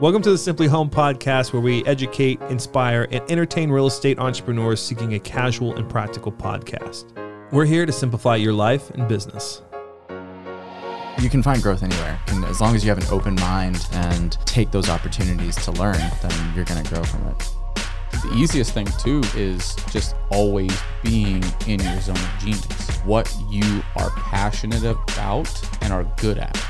Welcome to the simpliHOM podcast, where we educate, inspire, and entertain real estate entrepreneurs seeking a casual and practical podcast. We're here to simplify your life and business. You can find growth anywhere. And as long as you have an open mind and take those opportunities to learn, then you're going to grow from it. The easiest thing too is just always being in your zone of genius. What you are passionate about and are good at.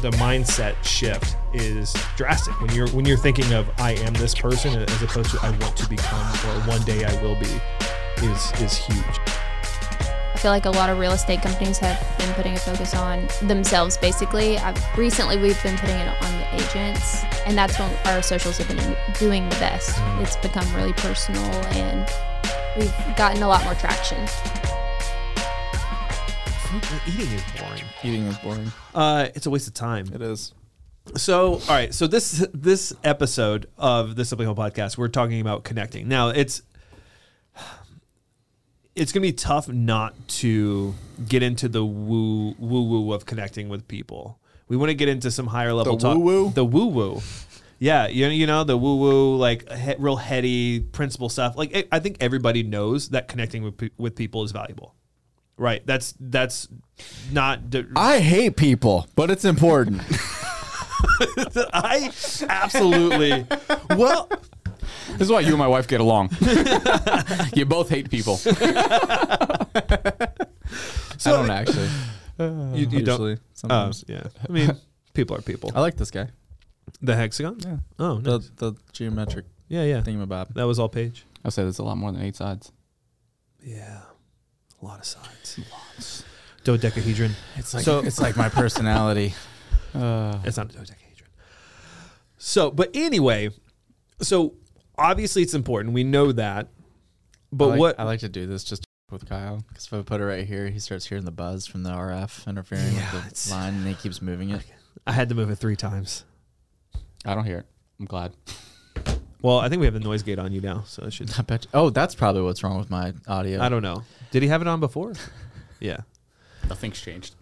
The mindset shift is drastic when you're when you're thinking of I am this person as opposed to I want to become or one day I will be is is huge. I feel like a lot of real estate companies have been putting a focus on themselves basically. I've, recently, we've been putting it on the agents, and that's when our socials have been doing the best. Mm-hmm. It's become really personal, and we've gotten a lot more traction. Eating is boring. Eating is boring. Uh, it's a waste of time. It is. So, all right. So this this episode of the simpliHOM podcast, we're talking about connecting. Now, it's it's gonna be tough not to get into the woo woo woo of connecting with people. We want to get into some higher level talk. woo-woo? The woo woo. Yeah, you know, you know the woo woo, like he, real heady principle stuff. Like I- I think everybody knows that connecting with with people is valuable, right? That's that's not. I hate people, but it's important. I absolutely. Well, This is why you and my wife get along. you both hate people. I don't actually. Uh, you, you don't. Usually, sometimes. Oh, yeah. I mean, people are people. I like this guy. The hexagon. Yeah. Oh, The nice. the geometric yeah, yeah. thingamabob. That was all page. I'll say there's a lot more than eight sides. Yeah, a lot of sides. Lots. Dodecahedron. It's like So- it's like my personality. Uh, It's not a dodecahedron. So, but anyway, so obviously it's important. We know that. But I like, what? I like to do this just with Kyle because if I put it right here, he starts hearing the buzz from the RF interfering Yeah, with the line, and he keeps moving it. I had to move it three times. I don't hear it. I'm glad. Well, I think we have the noise gate on you now, so it should. I bet. Oh, that's probably what's wrong with my audio. I don't know. Did he have it on before? Yeah. Nothing's changed.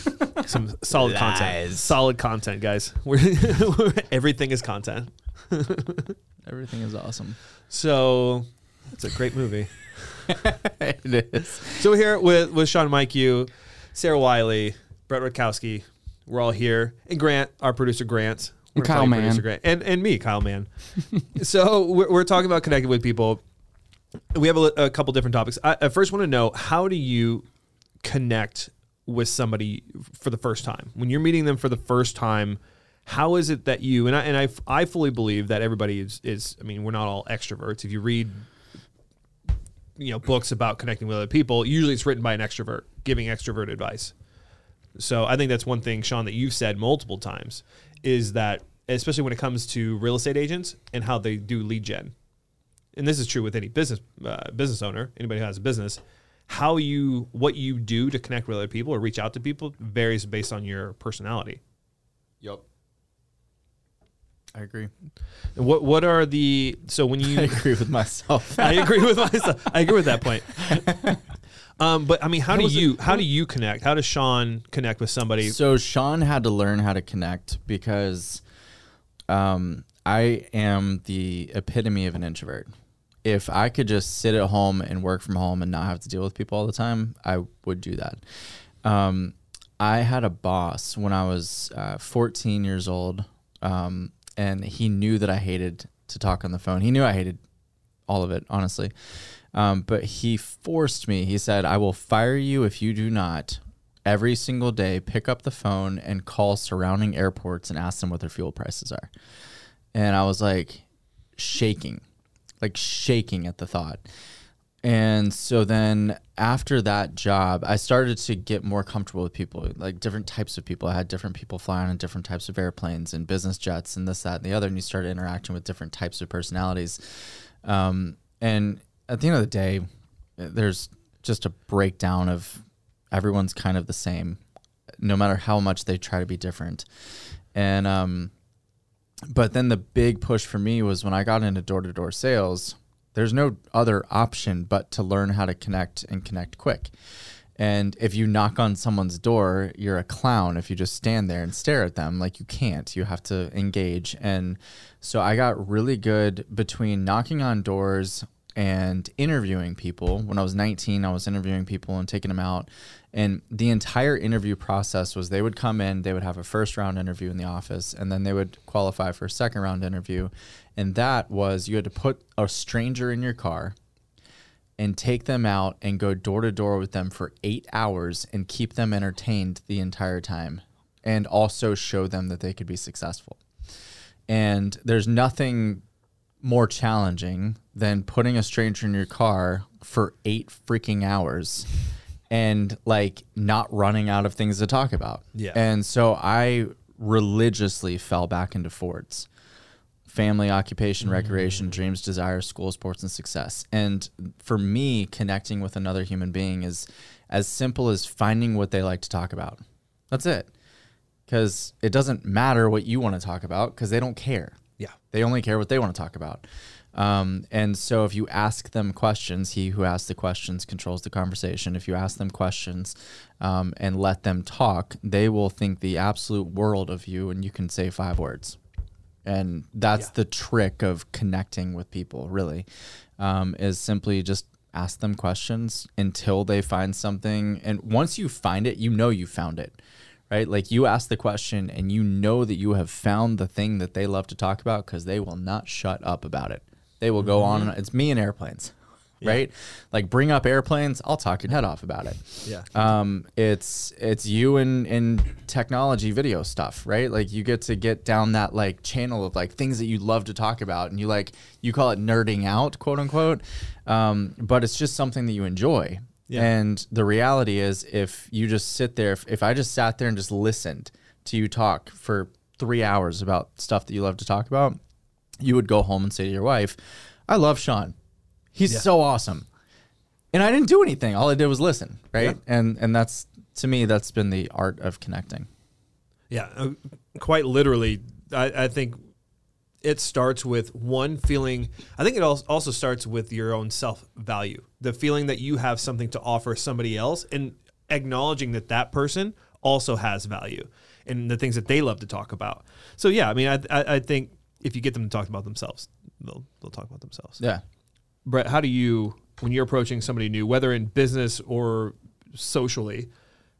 Some solid content. Solid content, guys. We're, everything is content. Everything is awesome. So it's a great movie. it is. So we're here with with Sean Mike you, Sara Wylie, Brett Ratkowski. We're all here, and Grant, our producer Grant, We're Kyle talking Mann. producer Grant, and and me, Kyle Mann. so we're, we're talking about connecting with people. We have a, a couple different topics. I, I first want to know how do you connect with somebody for the first time when you're meeting them for the first time. How is it that you and I and I, I fully believe that everybody is is I mean we're not all extroverts. If you read you know books about connecting with other people usually it's written by an extrovert giving extrovert advice so i think that's one thing sean that you've said multiple times is that especially when it comes to real estate agents and how they do lead gen and this is true with any business uh, business owner anybody who has a business how you what you do to connect with other people or reach out to people varies based on your personality Yep. I agree. and what what are the so when you I agree with myself. I agree with myself. I agree with that point. Um, but I mean, how How do was it- you how do you connect? How does Sean connect with somebody? So Sean had to learn how to connect because um, I am the epitome of an introvert. If I could just sit at home and work from home and not have to deal with people all the time, I would do that. Um, I had a boss when I was uh, 14 years old, um, and he knew that I hated to talk on the phone. He knew I hated all of it, honestly. Um, but he forced me. He said, I will fire you if you do not every single day pick up the phone and call surrounding airports and ask them what their fuel prices are. And I was like shaking, like shaking at the thought. And so then after that job, I started to get more comfortable with people, like different types of people. I had different people flying on different types of airplanes and business jets and this, that, and the other. And you started interacting with different types of personalities. Um, and at the end of the day, there's just a breakdown of everyone's kind of the same, no matter how much they try to be different. And um, but then the big push for me was when I got into door to door sales. There's no other option but to learn how to connect and connect quick. And if you knock on someone's door, you're a clown if you just stand there and stare at them. Like you can't. You have to engage. And so I got really good between knocking on doors and interviewing people. When I was 19, I was interviewing people and taking them out. And the entire interview process was they would come in, they would have a first round interview in the office, and then they would qualify for a second round interview. And that was you had to put a stranger in your car and take them out and go door to door with them for eight hours and keep them entertained the entire time and also show them that they could be successful. And there's nothing more challenging than putting a stranger in your car for eight freaking hours and like not running out of things to talk about. Yeah. And so I religiously fell back into Fords family, occupation, recreation, mm. dreams, desires, school, sports, and success. And for me, connecting with another human being is as simple as finding what they like to talk about. That's it. Because it doesn't matter what you want to talk about because they don't care. Yeah. They only care what they want to talk about. Um, and so if you ask them questions, he who asks the questions controls the conversation. If you ask them questions um, and let them talk, they will think the absolute world of you and you can say five words and that's Yeah. the trick of connecting with people really um, is simply just ask them questions until they find something and once you find it you know you found it right like you ask the question and you know that you have found the thing that they love to talk about because they will not shut up about it they will go on it's me and airplanes right like bring up airplanes i'll talk your head off about it Yeah. um, it's it's you and in technology video stuff, right? Like you get to get down that like channel of like things that you love to talk about, and you like you call it nerding out, quote unquote. Um, but it's just something that you enjoy. Yeah. And the reality is, if you just sit there, if, if I just sat there and just listened to you talk for three hours about stuff that you love to talk about, you would go home and say to your wife, "I love Sean. He's Yeah. so awesome." and I didn't do anything. All I did was listen, right? And and that's to me that's been the art of connecting. Yeah, uh, quite literally. I, I think it starts with one feeling. I think it also starts with your own self value, the feeling that you have something to offer somebody else, and acknowledging that that person also has value and the things that they love to talk about. So yeah, I mean, I I, I think if you get them to talk about themselves, they'll they'll talk about themselves. Yeah. Brett, how do you, when you're approaching somebody new, whether in business or socially,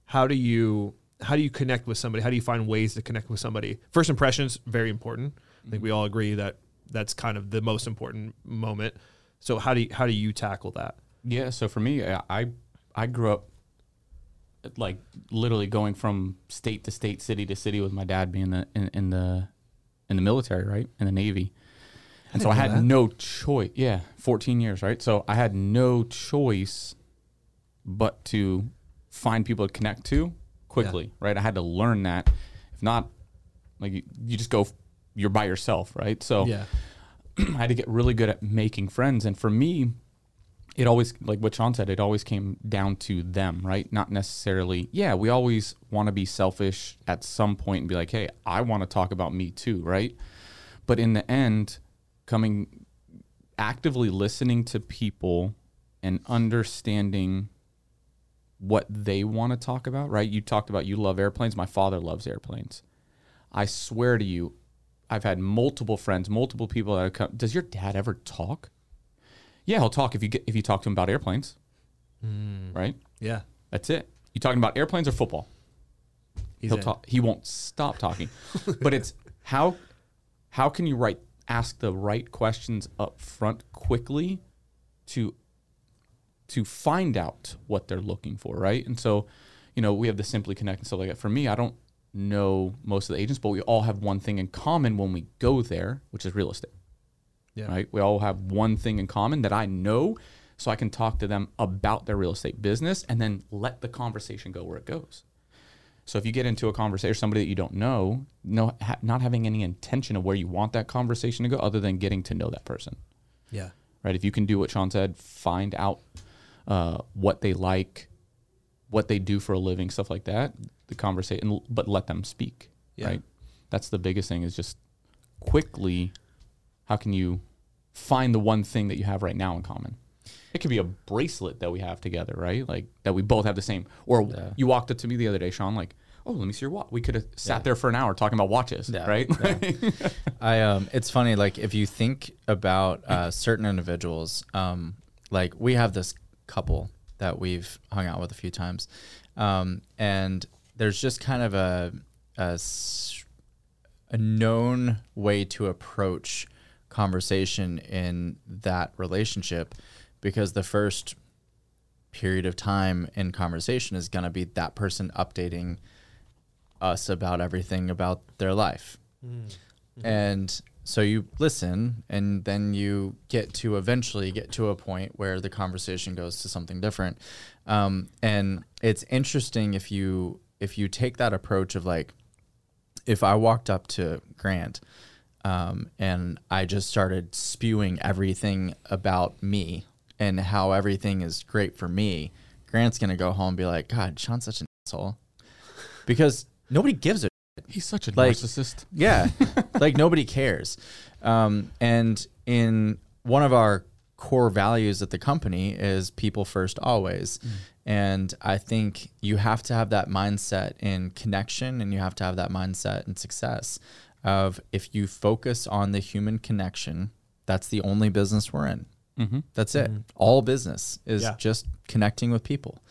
how do you how do you connect with somebody? How do you find ways to connect with somebody? First impressions very important. I think mm-hmm. we all agree that that's kind of the most important moment. So how do you, how do you tackle that? Yeah, so for me, I I- I grew up like literally going from state to state, city to city with my dad being the in, in the in the military, right, in the Navy, and so I had that. no choice. Yeah, fourteen years, right? So I had no choice but to find people to connect to quickly, right? I had to learn that. If not, like you, you just go, you're by yourself, right? So yeah. I had to get really good at making friends. And for me, it always, like what Sean said, it always came down to them, right? Not necessarily, yeah, we always want to be selfish at some point and be like, hey, I want to talk about me too, right? But in the end, coming actively listening to people and understanding what they want to talk about, right? You talked about you love airplanes. My father loves airplanes. I swear to you, I've had multiple friends, multiple people that have come. Does your dad ever talk? Yeah, he'll talk if you get if you talk to him about airplanes, hmm. right? Yeah, That's it. You talking about airplanes or football? he's He'll in. talk. He won't stop talking. but it's how how can you write ask the right questions up front quickly to to find out what they're looking for, right? And so, you know, we have the Simply Connect and stuff like that. For me, I don't know most of the agents, but we all have one thing in common when we go there, which is real estate. Yeah. Right? We all have one thing in common that I know so I can talk to them about their real estate business and then let the conversation go where it goes. So if you get into a conversation with somebody that you don't know, no, ha- not having any intention of where you want that conversation to go, other than getting to know that person, Yeah, right? If you can do what Sean said, find out uh, what they like, what they do for a living, stuff like that, the conversation, but let them speak, Yeah. right? That's the biggest thing is just quickly, how can you find the one thing that you have right now in common? it could be a bracelet that we have together, right? Like that we both have the same. Or you walked up to me the other day, Sean, like, oh, let me see your watch. We could have sat there for an hour talking about watches, Yeah. right? I um, it's funny. Like if you think about uh, certain individuals, um, like we have this couple that we've hung out with a few times, um, and there's just kind of a a known way to approach conversation in that relationship, because the first period of time in conversation is going to be that person updating us about everything about their life. And so you listen and then you get to eventually get to a point where the conversation goes to something different. Um, and it's interesting if you if you take that approach of like if I walked up to Grant um, and I just started spewing everything about me and how everything is great for me, Grant's gonna go home and be like, God, Sean's such an asshole. Because nobody gives a He's such a Like- narcissist. yeah, like nobody cares. Um, and in one of our core values at the company is people first always. And I think you have to have that mindset in connection and you have to have that mindset in success of if you focus on the human connection, that's the only business we're in. That's it. All business is Yeah. just connecting with people.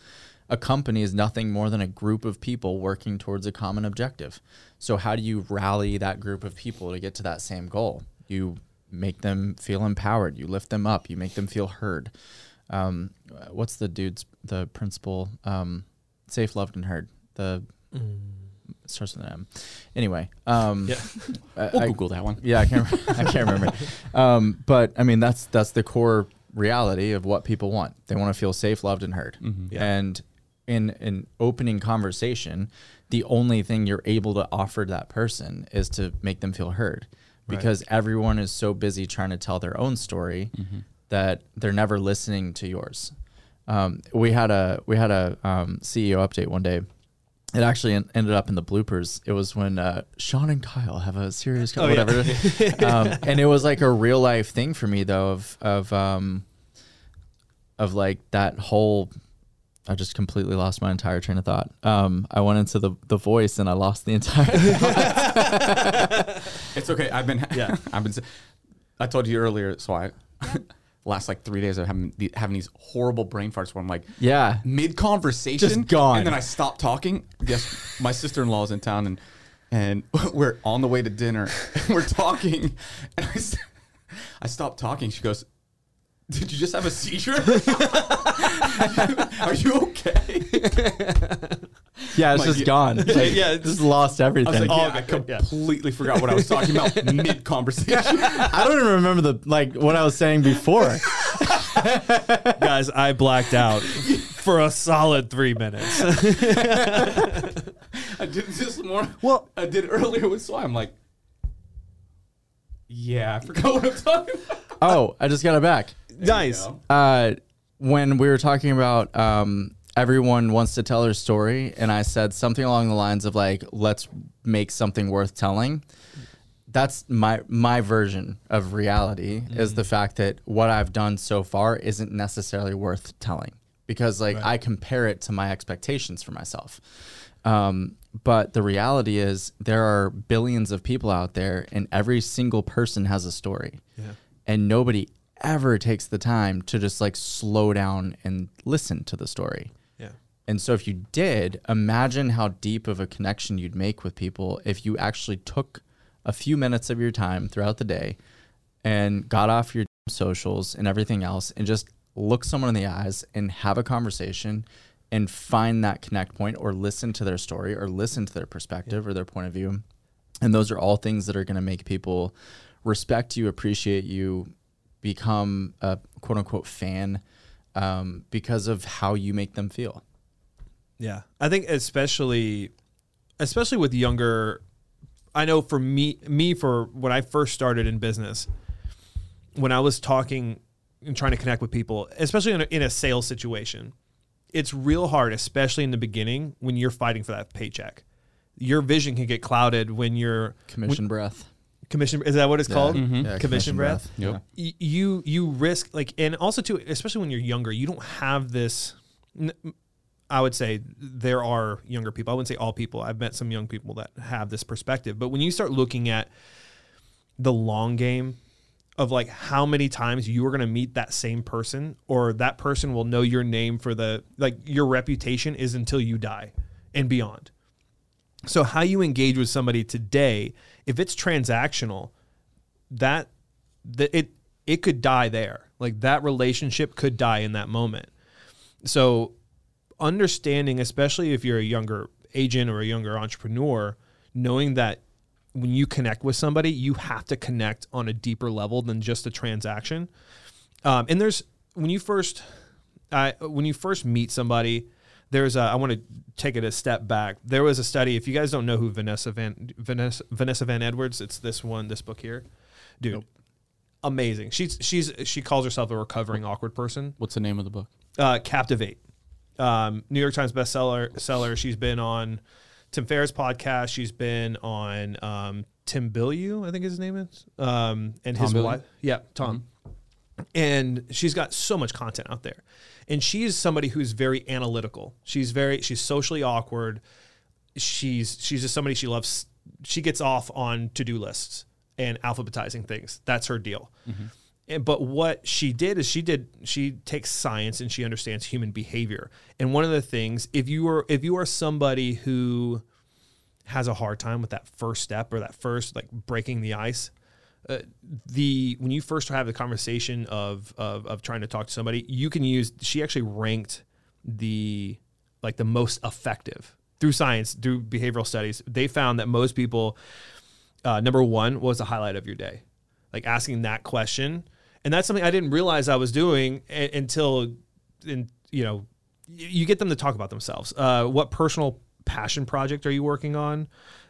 A company is nothing more than a group of people working towards a common objective. So, how do you rally that group of people to get to that same goal? You make them feel empowered. You lift them up. You make them feel heard. Um, what's the dude's the principle? Um, safe, loved, and heard. The it starts with an M. Anyway, um, Yeah. I- We'll I- Google that one. yeah, I can't. I can't remember. Um, but I mean, that's that's the core reality of what people want. They want to feel safe, loved, and heard. Yeah. And in an opening conversation, the only thing you're able to offer that person is to make them feel heard, because everyone is so busy trying to tell their own story that they're never listening to yours. Um, we had a we had a um, CEO update one day. It actually en- ended up in the bloopers. It was when uh, Sean and Kyle have a serious Oh, yeah. whatever, um, and it was like a real life thing for me though of of um, of like that whole. I just completely lost my entire train of thought. Um, I went into the the voice and I lost the entire. It's okay. I've been Yeah. I've been. I told you earlier. So I last like three days of having the, having these horrible brain farts where I'm like yeah, mid conversation, Just gone. and then I stop talking. Yes, my sister in law is in town, and and we're on the way to dinner. And we're talking, and I stop talking. She goes. Did you just have a seizure? Are you okay? Yeah, it's Like, just you- gone. Like, yeah, just lost I everything. was like, Oh, yeah, I cool, yeah. completely forgot what I was talking about mid conversation. I don't even remember the like what I was saying before. Guys, I blacked out for a solid three minutes. I did this morning. Well- I did earlier with Sly. I'm like, yeah, I forgot what I'm talking about. oh, I just got it back. nice. know. uh, when we were talking about um, everyone wants to tell their story, and I said something along the lines of like, "Let's make something worth telling." That's my my version of reality is the fact that what I've done so far isn't necessarily worth telling because like I compare it to my expectations for myself. Um, but the reality is there are billions of people out there, and every single person has a story Yeah. and nobody ever takes the time to just like slow down and listen to the story. Yeah. And so if you did, imagine how deep of a connection you'd make with people if you actually took a few minutes of your time throughout the day and got off your socials and everything else and just look someone in the eyes and have a conversation and find that connect point or listen to their story or listen to their perspective or their point of view. And those are all things that are going to make people respect you, appreciate you, become a quote unquote fan um, because of how you make them feel. Yeah. I think especially especially with younger I know for me me for when I first started in business when I was talking and trying to connect with people, especially in a, in a sales situation, it's real hard, especially in the beginning when you're fighting for that paycheck. Your vision can get clouded when you're Commission breath. commission is that what it's called? Mhm. Yeah, Commission breath. Yep. You you risk like and also too especially when you're younger you don't have this n- i would say there are younger people i wouldn't say all people i've met some young people that have this perspective but when you start looking at the long game of like how many times you are going to meet that same person or that person will know your name for the like your reputation is until you die and beyond so how you engage with somebody today if it's transactional that that it it could die there. Like that relationship could die in that moment. So understanding, especially if you're a younger agent or a younger entrepreneur, knowing that when you connect with somebody, you have to connect on a deeper level than just a transaction. Um, and there's when you first, uh, when you first meet somebody, there's a, I want to take it a step back. There was a study. If you guys don't know who Vanessa Van Vanessa Vanessa Van Edwards, it's this one, this book here, dude. Amazing. She's she's she calls herself a recovering awkward person What's the name of the book? uh, Captivate, um, New York Times bestseller. Seller. She's been on Tim Ferriss podcast. She's been on um, Tim Bilyeu, I think his name is, um, and his Tom Bilyeu? wife. Yeah, Tom. And she's got so much content out there, and she's somebody who's very analytical. She's very she's socially awkward. She's she's just somebody she loves. She gets off on to do lists and alphabetizing things. That's her deal. And, but what she did is she did she takes science and she understands human behavior. And one of the things, if you are if you are somebody who has a hard time with that first step or that first like breaking the ice, uh, the when you first have the conversation of, of of trying to talk to somebody, you can use. She actually ranked the like the most effective through science through behavioral studies. They found that most people uh, number one was the highlight of your day, like asking that question, and that's something I didn't realize I was doing a- until, in you know, you get them to talk about themselves. Uh, what personal passion project are you working on?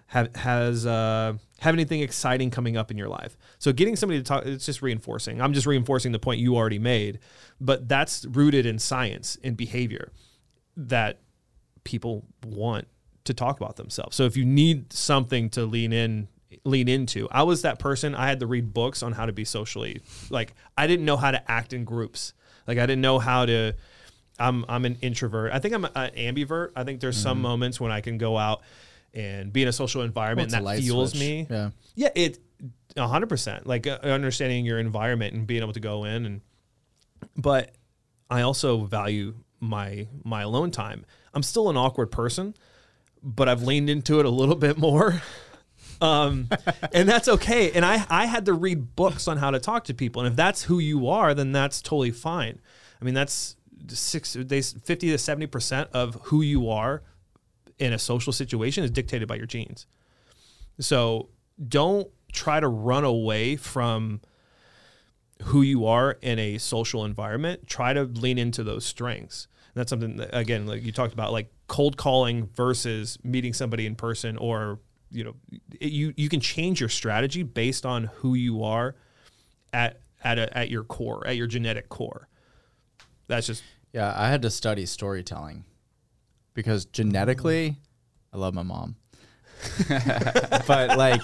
Have has uh, have anything exciting coming up in your life? So getting somebody to talk, it's just reinforcing. I'm just reinforcing the point you already made, but that's rooted in science and behavior that people want to talk about themselves. So if you need something to lean in lean into. I was that person. I had to read books on how to be socially like I didn't know how to act in groups. Like I didn't know how to I'm I'm an introvert. I think I'm an ambivert. I think there's some moments when I can go out and be in a social environment and that fuels switch. me. Yeah. Yeah, it 100%. Like uh, understanding your environment and being able to go in and but I also value my my alone time. I'm still an awkward person, but I've leaned into it a little bit more. Um, and that's okay. And I I had to read books on how to talk to people, and if that's who you are, then that's totally fine. I mean, that's six they fifty to seventy percent of who you are in a social situation is dictated by your genes. So don't try to run away from who you are in a social environment. Try to lean into those strengths. And that's something that, again, like you talked about, like cold calling versus meeting somebody in person, or you know, it- you you can change your strategy based on who you are at at a, at your core, at your genetic core. That's just Yeah, I had to study storytelling because genetically, I love my mom. but like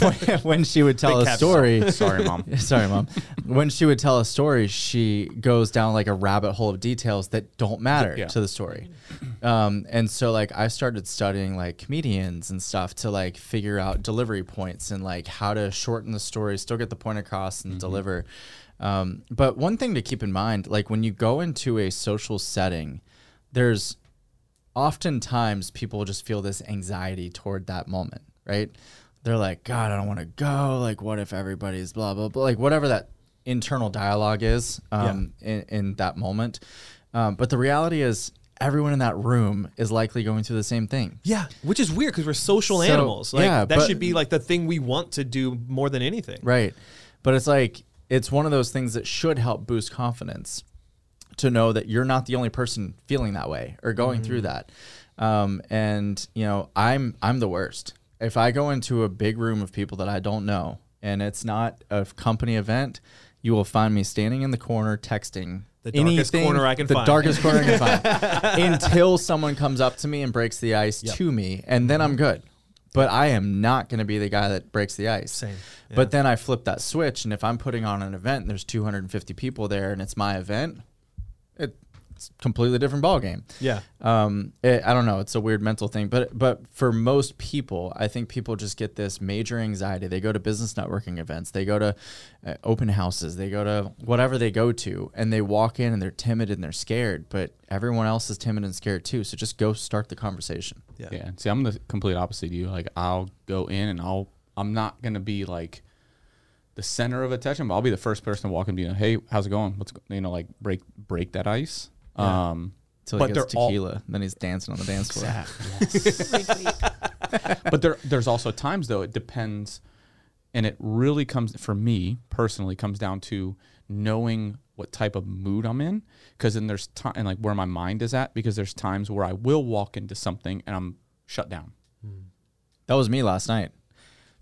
when- when she would tell Big a story, Sorry, mom. sorry, mom. When she would tell a story, she goes down like a rabbit hole of details that don't matter Yeah. to the story. Um, and so like I started studying like comedians and stuff to like figure out delivery points and like how to shorten the story, still get the point across and deliver. Um, but one thing to keep in mind, like when you go into a social setting, there's oftentimes people just feel this anxiety toward that moment, right? They're like, God, I don't want to go. Like, what if everybody's blah, blah, blah? Like, whatever that internal dialogue is um, in, in that moment. Um, but the reality is, everyone in that room is likely going through the same thing. yeah, which is weird because we're social So, animals. Like yeah, that but- should be like the thing we want to do more than anything. Right. But it's like, it's one of those things that should help boost confidence to know that you're not the only person feeling that way or going through that. Um, and you know, I'm I'm the worst. If I go into a big room of people that I don't know and it's not a company event, you will find me standing in the corner texting. The darkest corner I can the find. darkest corner I can find until someone comes up to me and breaks the ice to me, and then I'm good. but I am not going to be the guy that breaks the ice. Same. Yeah. But then I flip that switch, and if I'm putting on an event and there's 250 people there and it's my event, it, it's a completely different ball game. Yeah. Um, it, I don't know. It's a weird mental thing, but but for most people, I think people just get this major anxiety. They go to business networking events, they go to uh, open houses, they go to whatever they go to, and they walk in and they're timid and they're scared. But everyone else is timid and scared too. So just go start the conversation. Yeah. Yeah. See, I'm the complete opposite of you. Like I'll go in and I'll I'm not gonna be like the center of attention, but I'll be the first person to walk in and be like, Hey, how's it going? What's go-" you know, like break break that ice. Yeah. Um Till But gets they're all- tequila, then he's dancing on the dance floor. but there there's also times though it depends and it really comes for me personally comes down to knowing what type of mood I'm in because then there's time and like where my mind is at because there's times where I will walk into something and I'm shut down. That was me last night.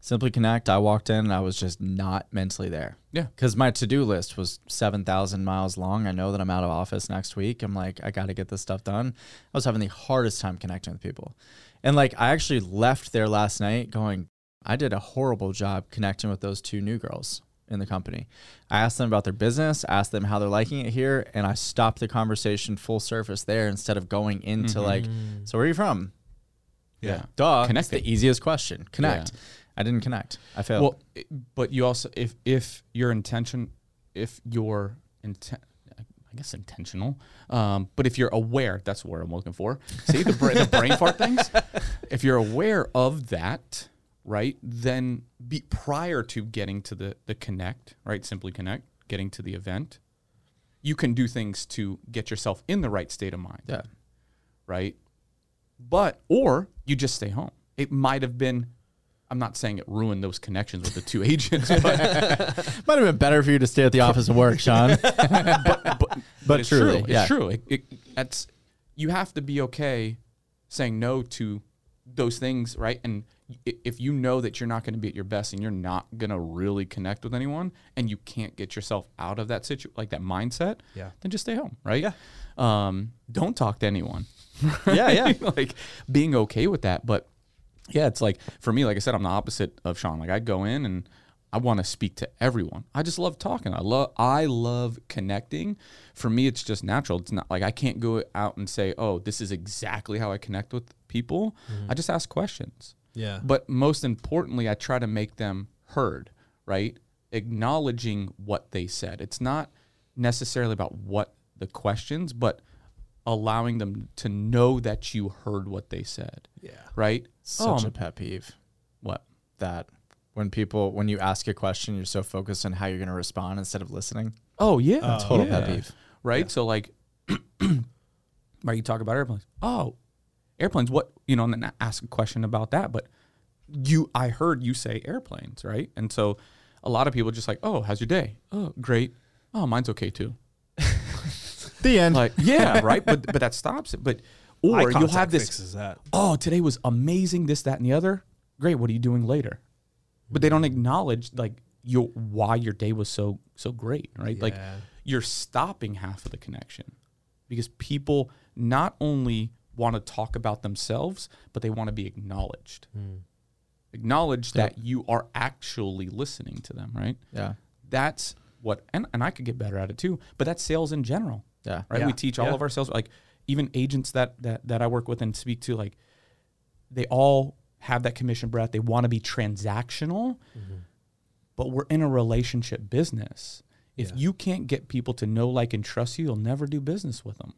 Simply Connect. I walked in and I was just not mentally there. Yeah. Because my to do list was 7,000 miles long. I know that I'm out of office next week. I'm like, I got to get this stuff done. I was having the hardest time connecting with people. And like, I actually left there last night going, I did a horrible job connecting with those two new girls in the company. I asked them about their business, asked them how they're liking it here, and I stopped the conversation full surface there instead of going into like, mm-hmm. so where are you from? Yeah. Duh. Connect the easiest question. Connect. Yeah. I didn't connect. I failed. Well, it- but you also if if your intention if your intent I guess intentional, um, but if you're aware, that's what I'm looking for. See the, bra- the brain fart things. If you're aware of that, right, then be prior to getting to the the connect, right, simply connect, getting to the event, you can do things to get yourself in the right state of mind yeah. right? But or you just stay home. It might have been. I'm not saying it ruined those connections with the two agents, but Might have been better for you to stay at the office and work, Sean. but, but, But it's truly, true. It's true. It, it, it's you have to be okay saying no to those things, right? And if you know that you're not going to be at your best and you're not going to really connect with anyone, and you can't get yourself out of that situ like that mindset, Yeah. then just stay home, right? Yeah. Um, don't talk to anyone. Yeah, yeah. like being okay with that. But yeah, it's like for me, like I said, I'm the opposite of Sean. Like I go in and I want to speak to everyone. I just love talking. I love I love connecting. For me, it's just natural. It's not like I can't go out and say, "Oh, this is exactly how I connect with people." Mm-hmm. I just ask questions. Yeah. But most importantly, I try to make them heard, right? Acknowledging what they said. It's not necessarily about what the questions, but allowing them to know that you heard what they said, Yeah. right? Such Oh, a um, pet peeve. What? That when people, when you ask a question, you're so focused on how you're going to respond instead of listening. Oh yeah, Total yeah. pet peeve. right? So like, right? You talk about airplanes. Oh, airplanes. What you know? And then ask a question about that. But you, I heard you say airplanes, right? And so a lot of people just like, oh, how's your day? Oh, great. Oh, mine's okay too. The end. Like, yeah, right. But but that stops it. But Eye or you'll have this. fixes that. Oh, today was amazing. This, that, and the other. Great. What are you doing later? But they don't mm-hmm. acknowledge like your why your day was so so great, right? Like you're stopping half of the connection because people not only want to talk about themselves, but they want to be acknowledged. Hmm. Acknowledge that you are actually listening to them, right? yeah. That's what, and, and I could get better at it too, but that's sales in general Yeah. right? Yeah. We teach all Yeah. of our sales, like even agents that that that I work with and speak to, like they all have that commission breath. They want to be transactional, but we're in a relationship business. If Yeah. you can't get people to know, like, and trust you, you'll never do business with them.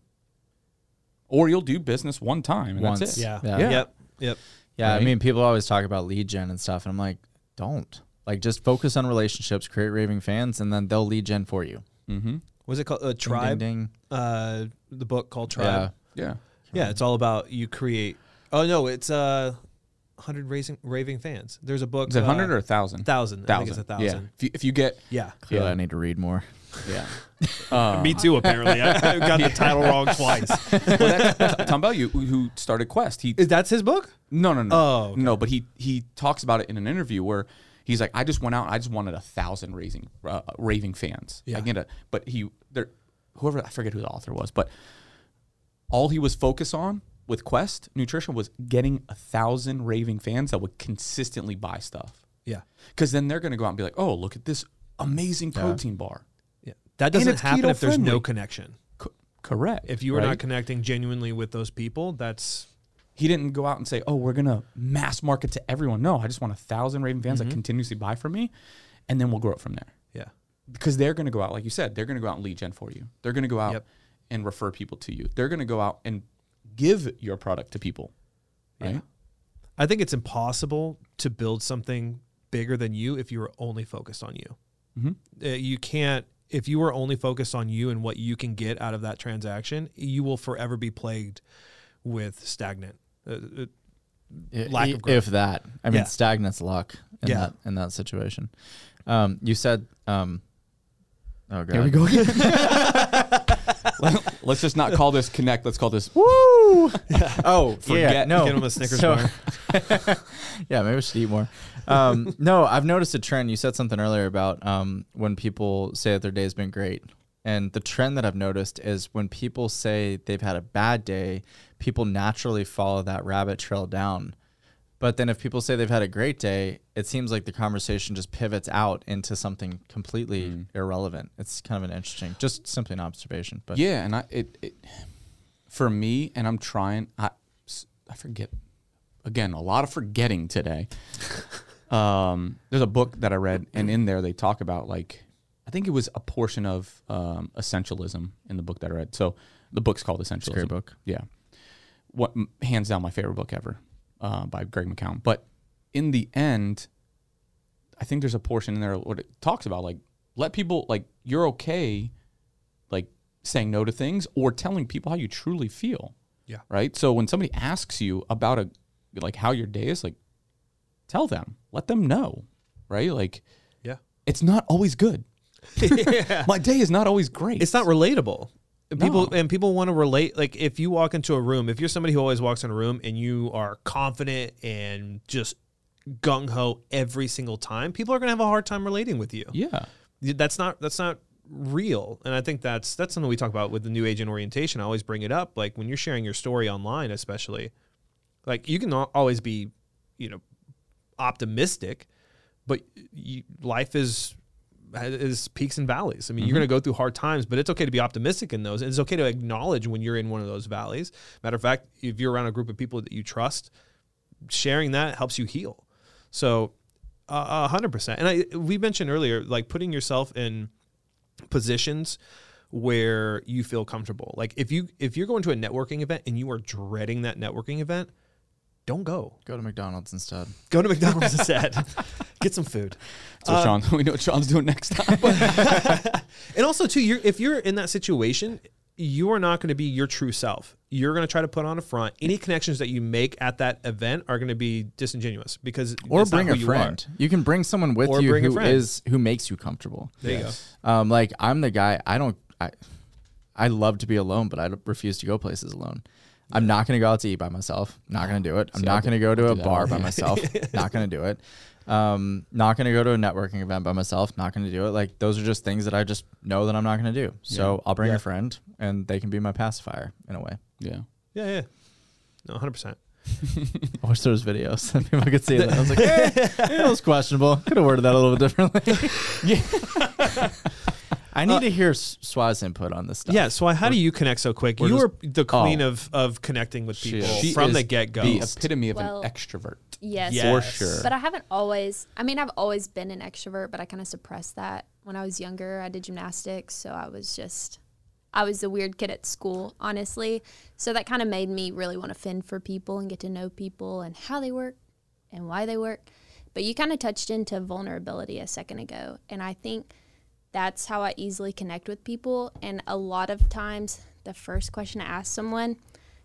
Or you'll do business one time and Once. that's it. Yeah. Yeah. Yep. Yep. Yeah. I mean, people always talk about lead gen and stuff. And I'm like, don't. Like, just focus on relationships, create raving fans, and then they'll lead gen for you. Mm-hmm. Was it called uh, Ding, Tribe? Ding, ding. Uh, the book called Tribe. Yeah. Yeah. it's all about you create. Oh no, it's uh, hundred raving raving fans. There's a book. Is it uh, 100 or 1,000? thousand? I think it's a Yeah. thousand. If you, if you get, Yeah. Clearly, Yeah. I need to read more. yeah. Uh, Me too. Apparently, I I got the title wrong twice. well, that's Tom Bilyeu who started Quest. He Is that's his book? No, no, no. Oh, okay. no. But he he talks about it in an interview where he's like, I just went out. I just wanted a thousand raving uh, raving fans. Yeah. I get it. But he there, whoever I forget who the author was, but all he was focused on with Quest Nutrition was getting a thousand raving fans that would consistently buy stuff. Yeah. Because then they're going to go out and be like, "Oh, look at this amazing protein bar." Yeah. That doesn't happen if there's no connection. Co- correct. If you are right? not connecting genuinely with those people, that's he didn't go out and say, "Oh, we're gonna mass market to everyone." No, I just want a thousand Raven fans that continuously buy from me, and then we'll grow it from there. yeah. Because they're gonna go out, like you said, they're gonna go out and lead gen for you. They're gonna go out Yep. and refer people to you. They're gonna go out and give your product to people. Right? Yeah. I think it's impossible to build something bigger than you if you were only focused on you. Mhm. Uh, you can't if you were only focused on you and what you can get out of that transaction, you will forever be plagued with stagnant. Uh, uh, lack i- of growth. if that. I mean, Yeah. stagnant's luck in Yeah. that in that situation. Um, you said, um, oh god, Here we go again. Let's just not call this connect. Let's call this Woo! Oh, yeah, Forget- no. Get him a Snickers So- bar. yeah, maybe we should eat more. Um, no, I've noticed a trend. You said something earlier about um, when people say that their day's been great. And the trend that I've noticed is when people say they've had a bad day, people naturally follow that rabbit trail down. But then if people say they've had a great day, it seems like the conversation just pivots out into something completely irrelevant. It's kind of an interesting, just simply an observation. But yeah, and I it, it for me, and I'm trying. I I forget again a lot of forgetting today. um, there's a book that I read, and in there they talk about like I think it was a portion of um, essentialism in the book that I read. So the book's called Essentialism. it's a great book. Yeah. What hands down my favorite book ever uh, by Greg McKeown. But in the end, I think there's a portion in there what it talks about like let people like you're okay like saying no to things or telling people how you truly feel. Yeah. Right? So when somebody asks you about a like how your day is like tell them. Let them know. Right? Like Yeah. it's not always good. yeah. My day is not always great. It's not relatable. And People No. and people want to relate. Like if you walk into a room, if you're somebody who always walks in a room and you are confident and just gung ho every single time, people are gonna have a hard time relating with you. Yeah. That's not that's not real. And I think that's that's something we talk about with the new agent orientation. I always bring it up. Like when you're sharing your story online, especially, like you can always be, you know, optimistic, but you, life is is peaks and valleys. I mean, you're mm-hmm. going to go through hard times, but it's okay to be optimistic in those. And it's okay to acknowledge when you're in one of those valleys. Matter of fact, if you're around a group of people that you trust, sharing that helps you heal. So, a hundred percent. And I we mentioned earlier, like putting yourself in positions where you feel comfortable. Like if you if you're going to a networking event and you are dreading that networking event, don't go. Go to McDonald's instead. Go to McDonald's instead. Get some food. So Sean, we know what Sean's doing next time. And also too, you're if you're in that situation, you are not going to be your true self. You're going to try to put on a front. Any connections that you make at that event are going to be disingenuous because Or it's not bring who a you friend. are. You, can bring someone with Or you bring a who friend. is who makes you comfortable. There you go. Um, like I'm the guy. I don't. I, I love to be alone, but I refuse to go places alone. I'm not going to go out to eat by myself. Not going to do it. I'm See, not going to go to a bar by myself. not going to do it. Um, not going to go to a networking event by myself. Not going to do it. Like those are just things that I just know that I'm not going to do. So I'll bring Yeah. a friend, and they can be my pacifier in a way. yeah. Yeah, yeah. No, 100%. I wish there was videos. People could see that. I was like, eh, it was questionable. Could have worded that a little bit differently. yeah. I need uh, to hear Swa's input on this stuff. Yeah, so how do you connect so quick? You just- are the queen Oh. of of connecting with people. She from is the get go. The epitome of Well- an extrovert. Yes. Yes. For sure. But I haven't always, I mean, I've always been an extrovert, but I kind of suppressed that. When I was younger, I did gymnastics. So I was just, I was the weird kid at school, honestly. So that kind of made me really want to fend for people and get to know people and how they work and why they work. But you kind of touched into vulnerability a second ago. And I think that's how I easily connect with people. And a lot of times, the first question I ask someone,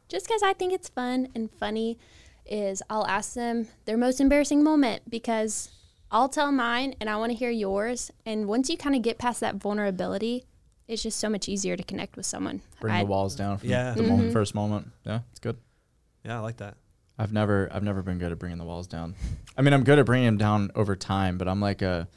just because I think it's fun and funny, is I'll ask them their most embarrassing moment because I'll tell mine and I want to hear yours. And once you kind of get past that vulnerability, it's just so much easier to connect with someone. Bring I- the walls down from Yeah. the moment, mm-hmm. first moment. Yeah, it's good. yeah, I like that. I've never, I've never been good at bringing the walls down. I mean, I'm good at bringing them down over time, but I'm like a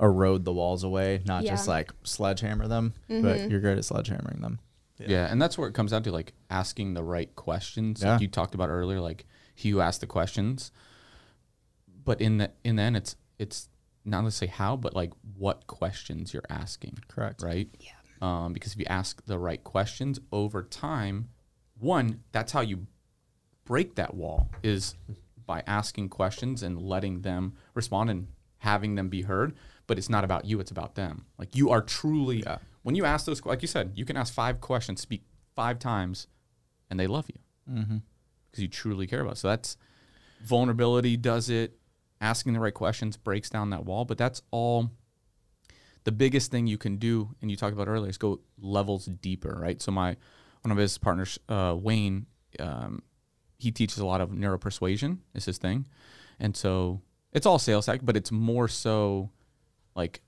erode the walls away, not just like sledgehammer them. But you're great at sledgehammering them. Yeah. and that's where it comes down to like asking the right questions. Yeah. Like you talked about earlier, like he who asked the questions. But in the in the end, it's it's not necessarily how, but like what questions you're asking. Correct. Right. Yeah. Um, because if you ask the right questions over time, one, that's how you break that wall is by asking questions and letting them respond and having them be heard. But it's not about you; it's about them. Like you are truly Yeah. when you ask those, like you said, you can ask five questions, speak five times, and they love you Mm-hmm. because you truly care about. It. So that's vulnerability. Does it? Asking the right questions breaks down that wall. But that's all. The biggest thing you can do, and you talked about earlier, is go levels deeper, right? So my one of his partners, uh, Wayne, um, he teaches a lot of neuropersuasion. Is his thing, and so it's all sales tech, but it's more so like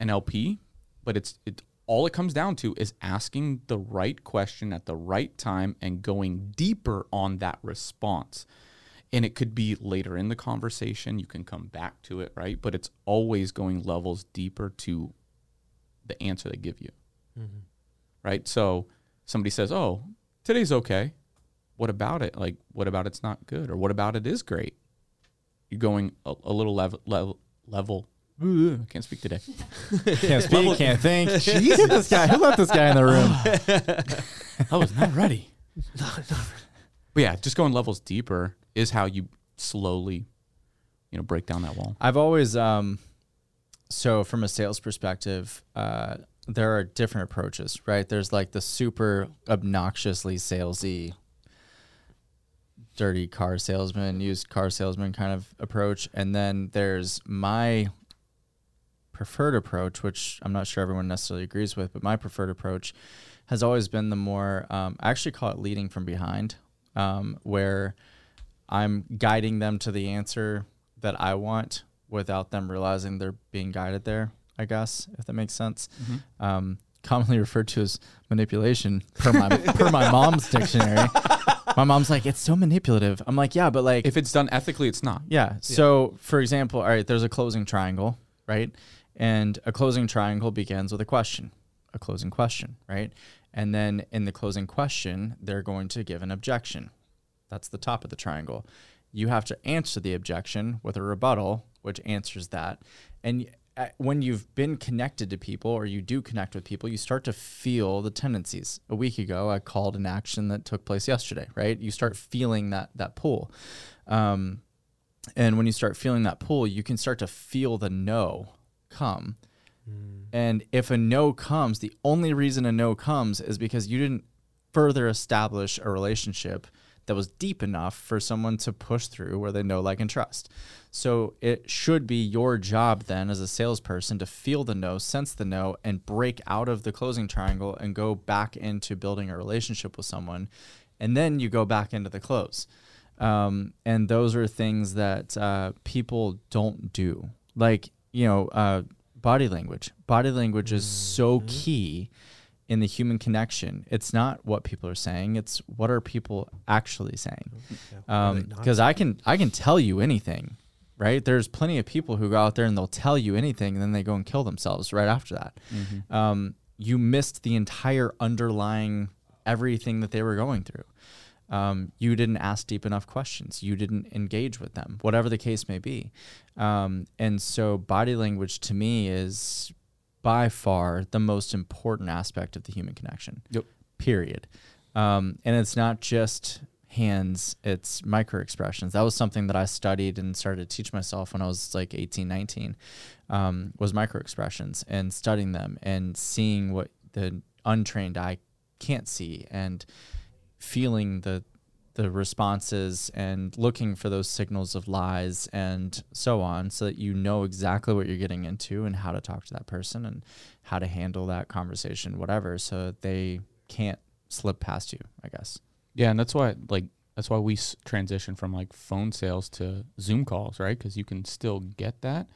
NLP, But it's it all it comes down to is asking the right question at the right time and going deeper on that response. And it could be later in the conversation. You can come back to it, right? But it's always going levels deeper to the answer they give you, mm-hmm. right? So somebody says, "Oh, today's okay." What about it? Like, what about it's not good, or what about it is great? You're going a, a little level level level. I can't speak today. Can't speak, can't think. Jesus, this guy. Who left this guy in the room? I was not ready. But yeah, just going levels deeper is how you slowly, you know, break down that wall. I've always, um, so from a sales perspective, uh, there are different approaches, right? There's like the super obnoxiously salesy, dirty car salesman, used car salesman kind of approach. And then there's my preferred approach, which I'm not sure everyone necessarily agrees with, but my preferred approach has always been the more, um, I actually call it leading from behind, um, where I'm guiding them to the answer that I want without them realizing they're being guided there, I guess, if that makes sense. Um, commonly referred to as manipulation per my, per my mom's dictionary. My mom's like, it's so manipulative. I'm like, yeah, but like, If it's done ethically, it's not. yeah. So, for example, all right, there's a closing triangle, right? And a closing triangle begins with a question, a closing question, right? And then in the closing question, they're going to give an objection. That's the top of the triangle. You have to answer the objection with a rebuttal, which answers that. And uh, when you've been connected to people or you do connect with people, you start to feel the tendencies. A week ago, I called an action that took place yesterday, right? You start feeling that that pull. Um, and when you start feeling that pull, you can start to feel the no come. And if a no comes, the only reason a no comes is because you didn't further establish a relationship that was deep enough for someone to push through where they know, like, and trust. So it should be your job then as a salesperson to feel the no, sense the no, and break out of the closing triangle and go back into building a relationship with someone. And then you go back into the close. Um, and those are things that uh, people don't do. Like, you know, uh, body language. Body language is so key in the human connection. It's not what people are saying; it's what are people actually saying. are they not Because I can I can tell you anything, right? There's plenty of people who go out there and they'll tell you anything, and then they go and kill themselves right after that. Um, you missed the entire underlying everything that they were going through. Um, you didn't ask deep enough questions. You didn't engage with them, whatever the case may be. Um, and so, body language to me is by far the most important aspect of the human connection. Yep. Period. Um, and it's not just hands, it's micro expressions. That was something that I studied and started to teach myself when I was like 18, 19, um, was micro expressions and studying them and seeing what the untrained eye can't see and feeling the the responses and looking for those signals of lies and so on so that you know exactly what you're getting into and how to talk to that person and how to handle that conversation whatever so that they can't slip past you i guess Yeah, and that's why like that's why we s- transition from like phone sales to Zoom calls, right? Because you can still get that,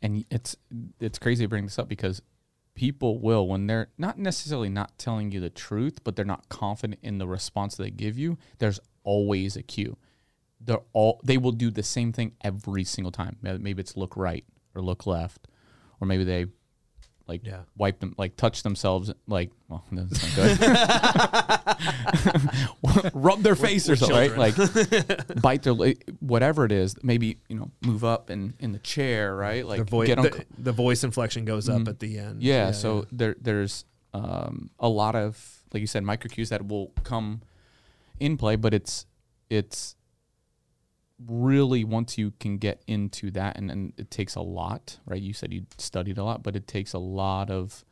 and it's it's crazy to bring this up because people will when they're not necessarily not telling you the truth, but they're not confident in the response they give you. There's always a cue. They're all they will do the same thing every single time. Maybe it's look right or look left, or maybe they like Yeah. wipe them, like touch themselves, like well, that's not good. Rub their face or something, right? Like bite their whatever it is. Maybe you know move up in in the chair, right? Like the, voice, get the, the voice inflection goes up Mhm. at the end. yeah, so there there's um, a lot of like you said micro cues that will come in play, but it's it's really once you can get into that and, and it takes a lot, right? You said you studied a lot, but it takes a lot of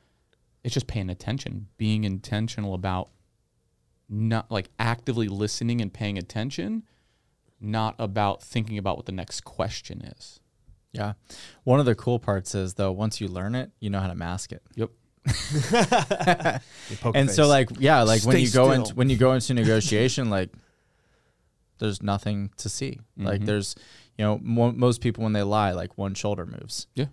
it's just paying attention, being intentional about not like actively listening and paying attention, not about thinking about what the next question is. Yeah. One of the cool parts is though, once you learn it, you know how to mask it. Yep. And face. so like yeah, like when you go still. into when you go into negotiation, like there's nothing to see. Like Mhm. there's you know mo- most people when they lie, like one shoulder moves. Yeah.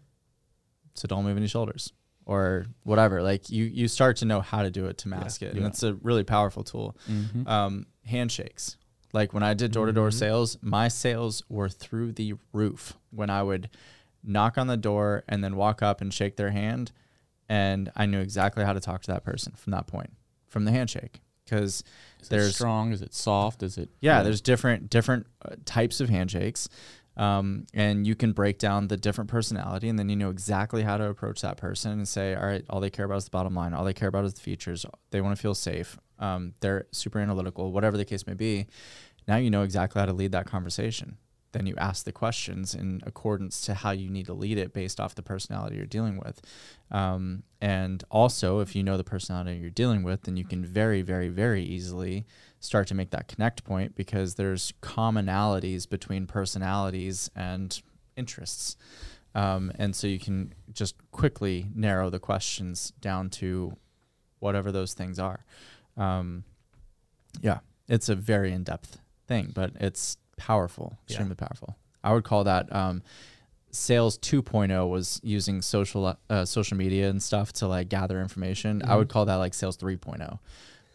So don't move any shoulders or whatever. Like you you start to know how to do it to mask it, and Yeah. it's a really powerful tool. Mm-hmm. Um, handshakes. Like when I did door to door sales, my sales were through the roof when I would knock on the door and then walk up and shake their hand. And I knew exactly how to talk to that person from that point, from the handshake. Because there's strong? Is it soft? Is it yeah, there's different different uh, types of handshakes, um, and you can break down the different personality, and then you know exactly how to approach that person and say, all right, all they care about is the bottom line, all they care about is the features, they want to feel safe, um, they're super analytical, whatever the case may be. Now you know exactly how to lead that conversation. Then you ask the questions in accordance to how you need to lead it based off the personality you're dealing with. Um, and also, if you know the personality you're dealing with, then you can very, very, very easily start to make that connect point because there's commonalities between personalities and interests. Um, and so you can just quickly narrow the questions down to whatever those things are. Um, yeah, it's a very in depth thing, but it's powerful, Yeah. extremely powerful. I would call that um, sales 2.0 was using social uh, social media and stuff to like gather information. I would call that like sales 3.0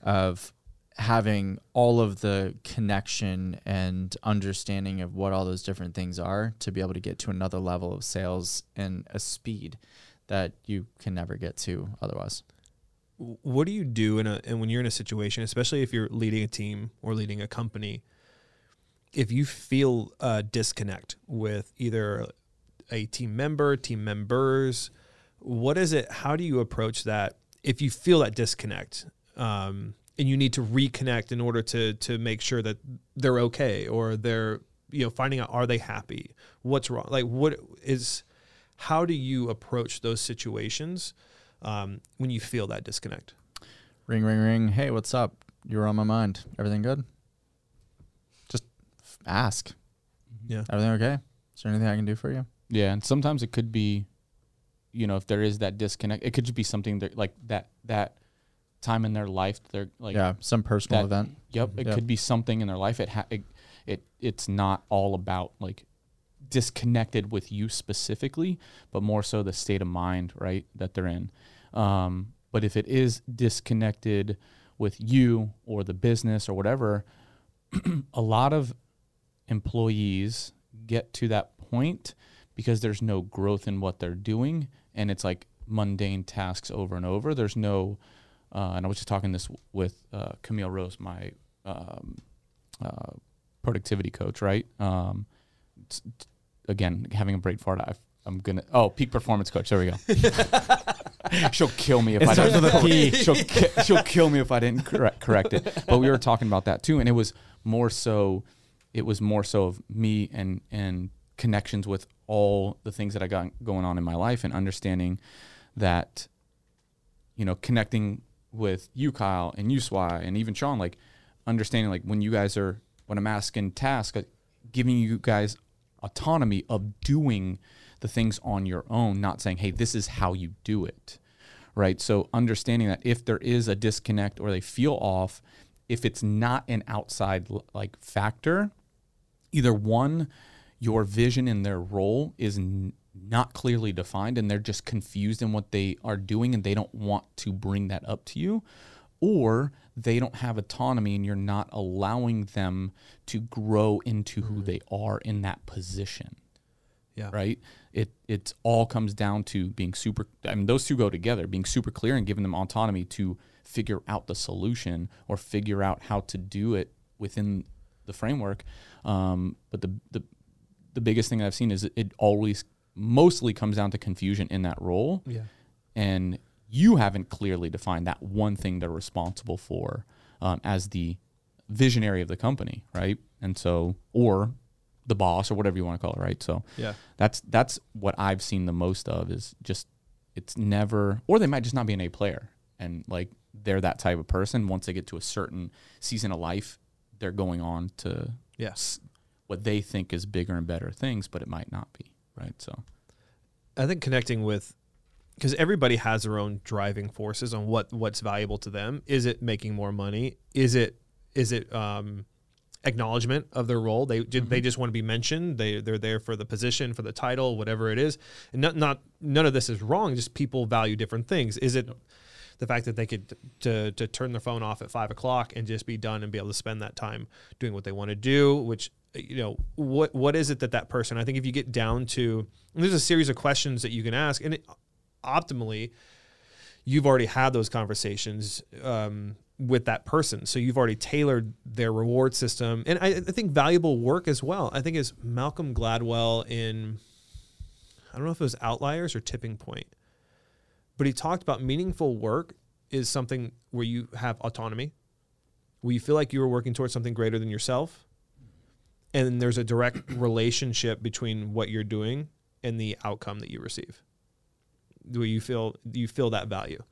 of having all of the connection and understanding of what all those different things are to be able to get to another level of sales and a speed that you can never get to otherwise. what do you do in a and when you're in a situation, especially if you're leading a team or leading a company, if you feel a disconnect with either a team member, team members, what is it? How do you approach that? If you feel that disconnect, um, and you need to reconnect in order to to make sure that they're okay or they're you know finding out are they happy? What's wrong? Like what is? How do you approach those situations um, when you feel that disconnect? Ring, ring, ring. Hey, what's up? you're on my mind. Everything good? Just f- ask. Yeah. Everything okay? Is there anything I can do for you? Yeah, and sometimes it could be, you know, if there is that disconnect, it could just be something that like that that time in their life. They're like, yeah, some personal that- event. yep, it Yep. could be something in their life. It, ha- it it it's not all about like disconnected with you specifically, but more so the state of mind, right, that they're in. Um, but if it is disconnected with you or the business or whatever, a lot of employees get to that point because there's no growth in what they're doing and it's like mundane tasks over and over. There's no, uh, and I was just talking this with uh, Camille Rose, my um, uh, productivity coach, right? Um, t- t- again, having a break for it, I've, I'm gonna. Oh, peak performance coach. There we go. she'll kill me if I don't. with a P. she'll ki- she'll kill me if I didn't correct, correct it. But we were talking about that too, and it was more so. It was more so of me and and connections with all the things that I got going on in my life and understanding that, you know, connecting with you, Kyle, and you, Swy, and even Sean, like understanding like when you guys are when I'm asking tasks, giving you guys autonomy of doing the things on your own, not saying, hey, this is how you do it. Right. So understanding that if there is a disconnect or they feel off, if it's not an outside like factor, either one, your vision in their role is n- not clearly defined and they're just confused in what they are doing and they don't want to bring that up to you, or they don't have autonomy and you're not allowing them to grow into who mm-hmm. they are in that position. Yeah. Right. It it all comes down to being super. I mean, those two go together. Being super clear and giving them autonomy to figure out the solution or figure out how to do it within the framework. Um, but the the the biggest thing I've seen is it always mostly comes down to confusion in that role Yeah. and you haven't clearly defined that one thing they're responsible for um, as the visionary of the company, right? And so, or the boss, or whatever you want to call it, right? So, Yeah. that's that's what I've seen the most of is just it's never, or they might just not be an A player, and like they're that type of person. Once they get to a certain season of life, they're going on to yes what they think is bigger and better things, but it might not be, right? So, I think connecting with because everybody has their own driving forces on what what's valuable to them. Is it making more money? Is it is it um, acknowledgement of their role? They ju- they just want to be mentioned. They they're there for the position, for the title, whatever it is. And not not none of this is wrong. Just people value different things. Is it the fact that they could to to turn their phone off at five o'clock and just be done and be able to spend that time doing what they want to do, which you know what what is it that that person? I think if you get down to there's a series of questions that you can ask, and it, optimally, you've already had those conversations um, with that person, so you've already tailored their reward system, and I, I think valuable work as well. I think is Malcolm Gladwell in I don't know if it was Outliers or Tipping Point but he talked about meaningful work is something where you have autonomy, where you feel like you are working towards something greater than yourself, and there's a direct relationship between what you're doing and the outcome that you receive. Where you feel you feel that value.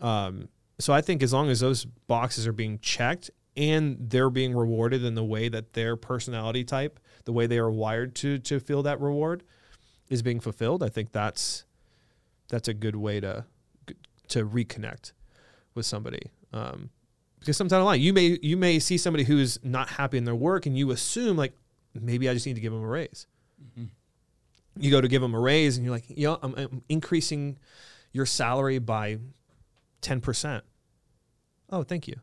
Um, so I think as long as those boxes are being checked and they're being rewarded in the way that their personality type, the way they are wired to to feel that reward, is being fulfilled, I think that's that's a good way to to reconnect with somebody. Um, because sometimes along you may you may see somebody who's not happy in their work, and you assume like maybe I just need to give them a raise. You go to give them a raise, and you're like, you know, I'm, I'm increasing your salary by ten percent. Oh, thank you.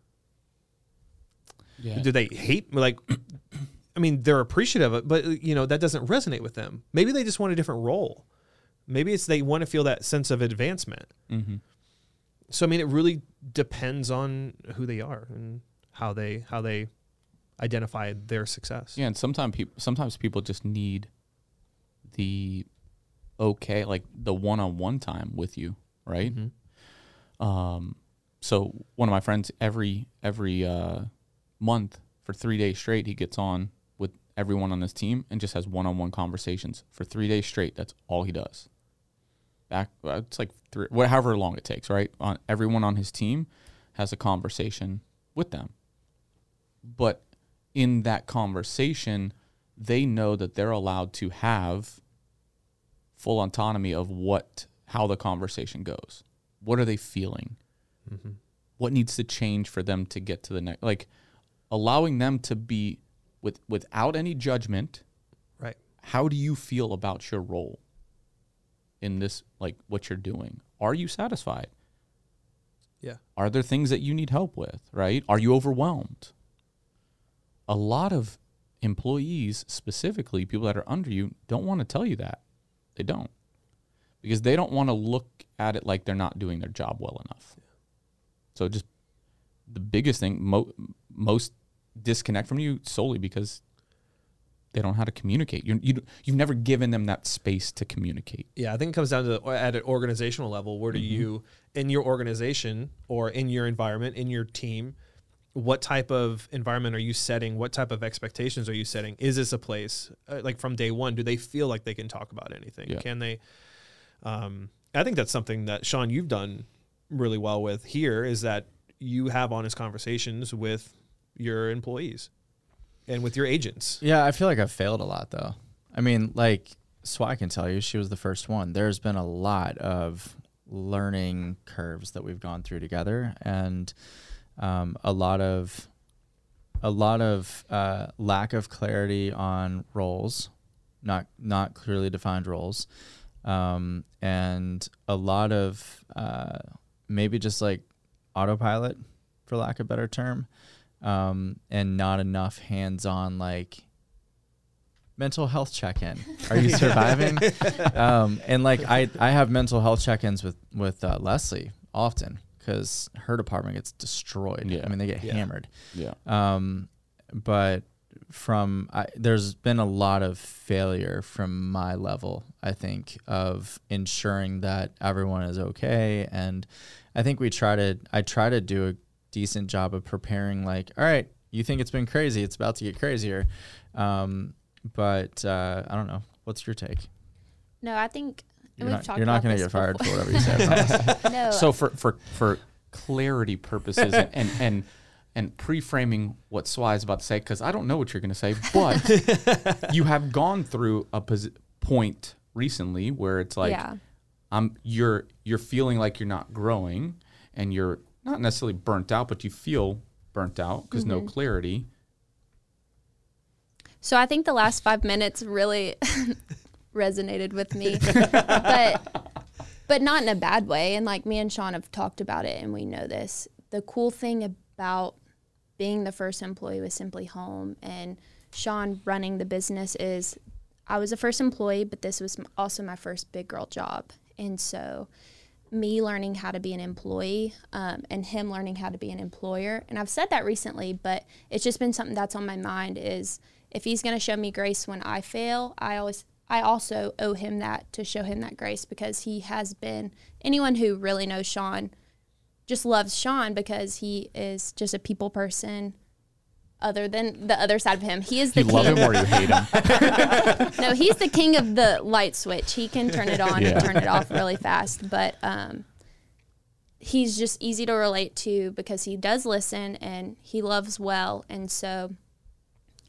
yeah. Do they hate like? I mean, they're appreciative of it, but you know that doesn't resonate with them. Maybe they just want a different role. Maybe it's they want to feel that sense of advancement. Mm-hmm. So I mean, it really depends on who they are and how they how they identify their success. Yeah, and sometimes people sometimes people just need the okay, like the one-on-one time with you, right? Mhm. Um, so one of my friends every every uh, month for three days straight, he gets on with everyone on his team and just has one-on-one conversations for three days straight. That's all he does. Back, uh, it's like three, wh- however long it takes, right? On everyone on his team has a conversation with them, but in that conversation, they know that they're allowed to have full autonomy of what how the conversation goes. What are they feeling? Mhm. What needs to change for them to get to the next like allowing them to be with without any judgment. Right. How do you feel about your role in this like what you're doing? Are you satisfied? Yeah. Are there things that you need help with, right? Are you overwhelmed? A lot of employees, specifically people that are under you, don't want to tell you that. They don't. Because they don't want to look at it like they're not doing their job well enough. So just the biggest thing, mo- most disconnect from you solely because they don't know how to communicate. You you you've never given them that space to communicate. Yeah, I think it comes down to at an organizational level. Where do you, in your organization or in your environment, in your team, what type of environment are you setting? What type of expectations are you setting? Is this a place uh, like from day one? Do they feel like they can talk about anything? Yeah. Can they? Um, I think that's something that Sean you've done really well with here is that you have honest conversations with your employees and with your agents. Yeah, I feel like I've failed a lot though. I mean, like Swy can tell you, she was the first one. There's been a lot of learning curves that we've gone through together, and um, a lot of a lot of uh, lack of clarity on roles, not not clearly defined roles, um, and a lot of uh, maybe just like autopilot, for lack of a better term um, and not enough hands-on like mental health check-in. Are you surviving? um, and like I, I have mental health check-ins with with uh, Leslie often because her department gets destroyed. Yeah. I mean, they get Yeah. hammered. Yeah. Um, but from I, there's been a lot of failure from my level. I think of ensuring that everyone is okay, and I think we try to. I try to do a decent job of preparing. Like, all right, you think it's been crazy? It's about to get crazier. Um, but uh, I don't know. What's your take? No, I think You're we've not, talked you're not going to this get fired before. for whatever you say. No, So for for for clarity purposes and and and, and pre-framing what Swy is about to say, because I don't know what you're going to say, but you have gone through a posi- point recently where it's like yeah, um you're you're feeling like you're not growing and you're not necessarily burnt out, but you feel burnt out because no mm-hmm. clarity. So I think the last five minutes really resonated with me, but but not in a bad way. And like me and Sean have talked about it, and we know this. The cool thing about being the first employee with simpliHOM and Sean running the business is I was the first employee, but this was also my first big girl job, and so me learning how to be an employee um, and him learning how to be an employer. And i've said that recently but it's just been something that's on my mind is if he's going to show me grace when i fail i always i also owe him that to show him that grace because he has been anyone who really knows sean just loves sean because he is just a people person other than the other side of him he is the You love king him or you hate him. no, he's the king of the light switch. He can turn it on Yeah. and turn it off really fast. But um, he's just easy to relate to because he does listen and he loves well. And so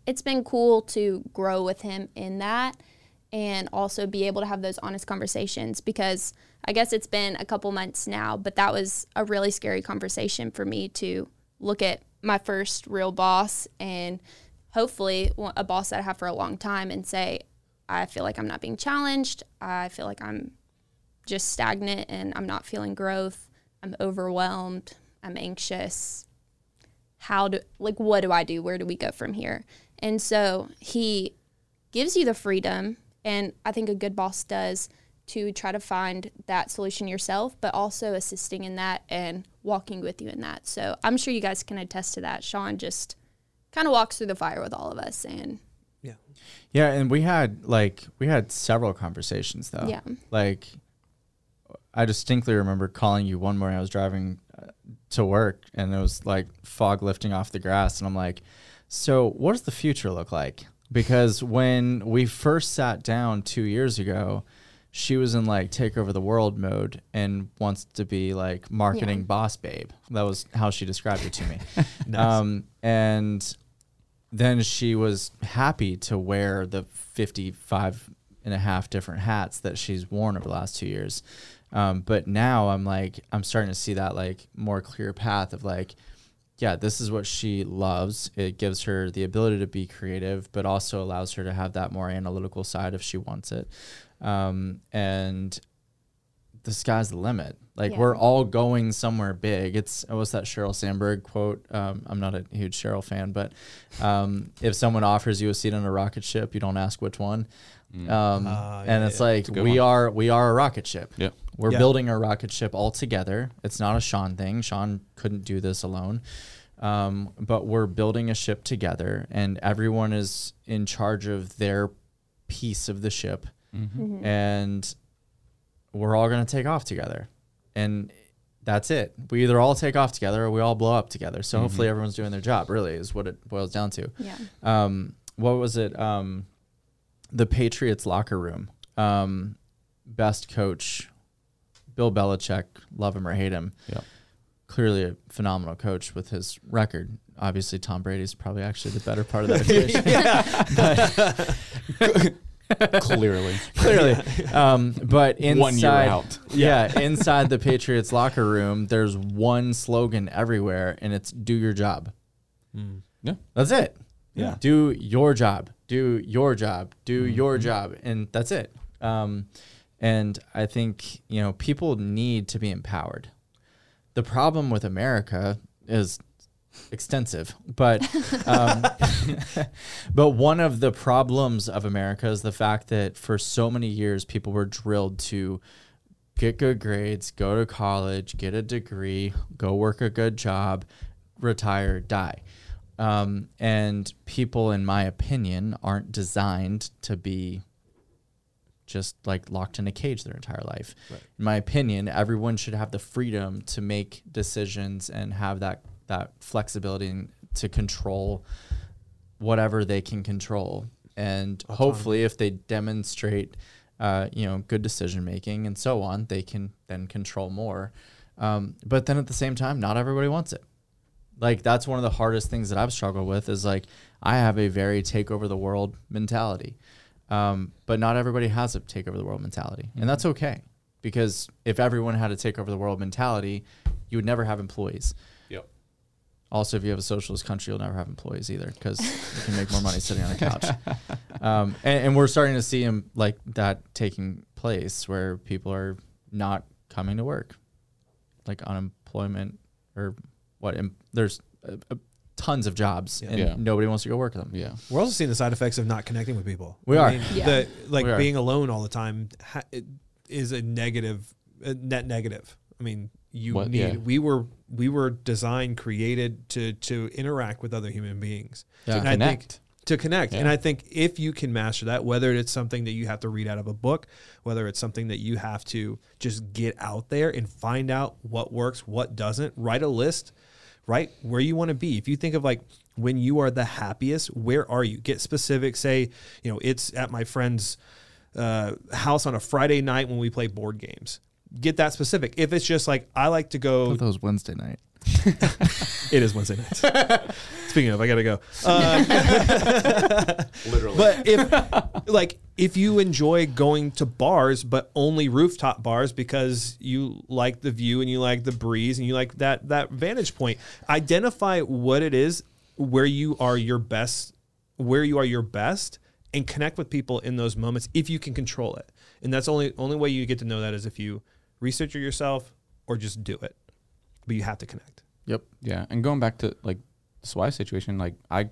it's been cool to grow with him in that and also be able to have those honest conversations because I guess it's been a couple months now, but that was a really scary conversation for me to look at my first real boss and hopefully a boss that I have for a long time and say, I feel like I'm not being challenged. I feel like I'm just stagnant and I'm not feeling growth. I'm overwhelmed. I'm anxious. How do, like, what do I do? Where do we go from here? And so he gives you the freedom, and I think a good boss does to try to find that solution yourself, but also assisting in that and walking with you in that. So I'm sure you guys can attest to that. Sean just kind of walks through the fire with all of us, and Yeah. Yeah, and we had like we had several conversations though. Yeah. Like I distinctly remember calling you one morning I was driving uh, to work and it was like fog lifting off the grass and I'm like, "So, what does the future look like?" Because when we first sat down 2 years ago, she was in like take over the world mode and wants to be like marketing Yeah. boss babe. That was how she described it to me. Nice. Um and then she was happy to wear the 55 and a half different hats that she's worn over the last two years. Um, but now I'm like, I'm starting to see that like more clear path of like, yeah, this is what she loves. It gives her the ability to be creative, but also allows her to have that more analytical side if she wants it. Um, and the sky's the limit. Like Yeah. we're all going somewhere big. It's what's that Sheryl Sandberg quote? Um, I'm not a huge Sheryl fan, but um, if someone offers you a seat on a rocket ship, you don't ask which one. Um, Ah, and yeah, it's yeah. like we one. are we are a rocket ship. Yep. We're Yeah. building a rocket ship all together. It's not a Sean thing. Sean couldn't do this alone. Um, but we're building a ship together, and everyone is in charge of their piece of the ship, Mm-hmm. and we're all going to take off together. And that's it. We either all take off together or we all blow up together. So hopefully everyone's doing their job, really, is what it boils down to yeah. um, what was it? Um, the Patriots locker room. Um, best coach, Bill Belichick. Love him or hate him. Yep. Clearly a phenomenal coach with his record. Obviously, Tom Brady's probably actually the better part of that equation. Clearly. Clearly, um, but inside, One year out. yeah, inside the Patriots locker room, there's one slogan everywhere, and it's "Do your job." Yeah. That's it. Yeah. Do your job. Do your job. Do your job. And that's it. Um, and I think, you know, people need to be empowered. The problem with America is extensive, but um, but one of the problems of America is the fact that for so many years people were drilled to get good grades, go to college, get a degree, go work a good job, retire, die. Um, and people, in my opinion, aren't designed to be just like locked in a cage their entire life. Right. In my opinion, everyone should have the freedom to make decisions and have that that flexibility to control whatever they can control. And Autonomy. hopefully, if they demonstrate, uh, you know, good decision making and so on, they can then control more. Um, but then at the same time, not everybody wants it. Like that's one of the hardest things that I've struggled with is like I have a very take over the world mentality. Um, but not everybody has a take over the world mentality. And that's okay. Because if everyone had a take over the world mentality, you would never have employees. Yep. Also, if you have a socialist country, you'll never have employees either because you can make more money sitting on a couch. Um, and, and we're starting to see him like that taking place where people are not coming to work, like unemployment or what? em- There's uh, uh, tons of jobs Yeah. and Yeah. nobody wants to go work them. Yeah. We're also seeing the side effects of not connecting with people. We I are. mean, Yeah. the- like We are. being alone all the time ha- it is a negative, a net negative. I mean, you What- need. yeah. We were we were designed, created to to interact with other human beings. Yeah. And I think Connect. to connect. And I think if you can master that, whether it's something that you have to read out of a book, whether it's something that you have to just get out there and find out what works, what doesn't, write a list, right? Where you want to be. If you think of like when you are the happiest, where are you? Get specific. Say, you know, it's at my friend's uh, house on a Friday night when we play board games. Get that specific. If it's just like I like to go those Wednesday night. it is Wednesday night. Speaking of, I gotta go. Uh, Literally. but if, like, if you enjoy going to bars, but only rooftop bars because you like the view and you like the breeze and you like that that vantage point, identify what it is where you are your best, where you are your best, and connect with people in those moments if you can control it. And that's only only way you get to know that is if you research it yourself or just do it. But you have to connect. Yep. Yeah, and going back to like the Swy situation, like I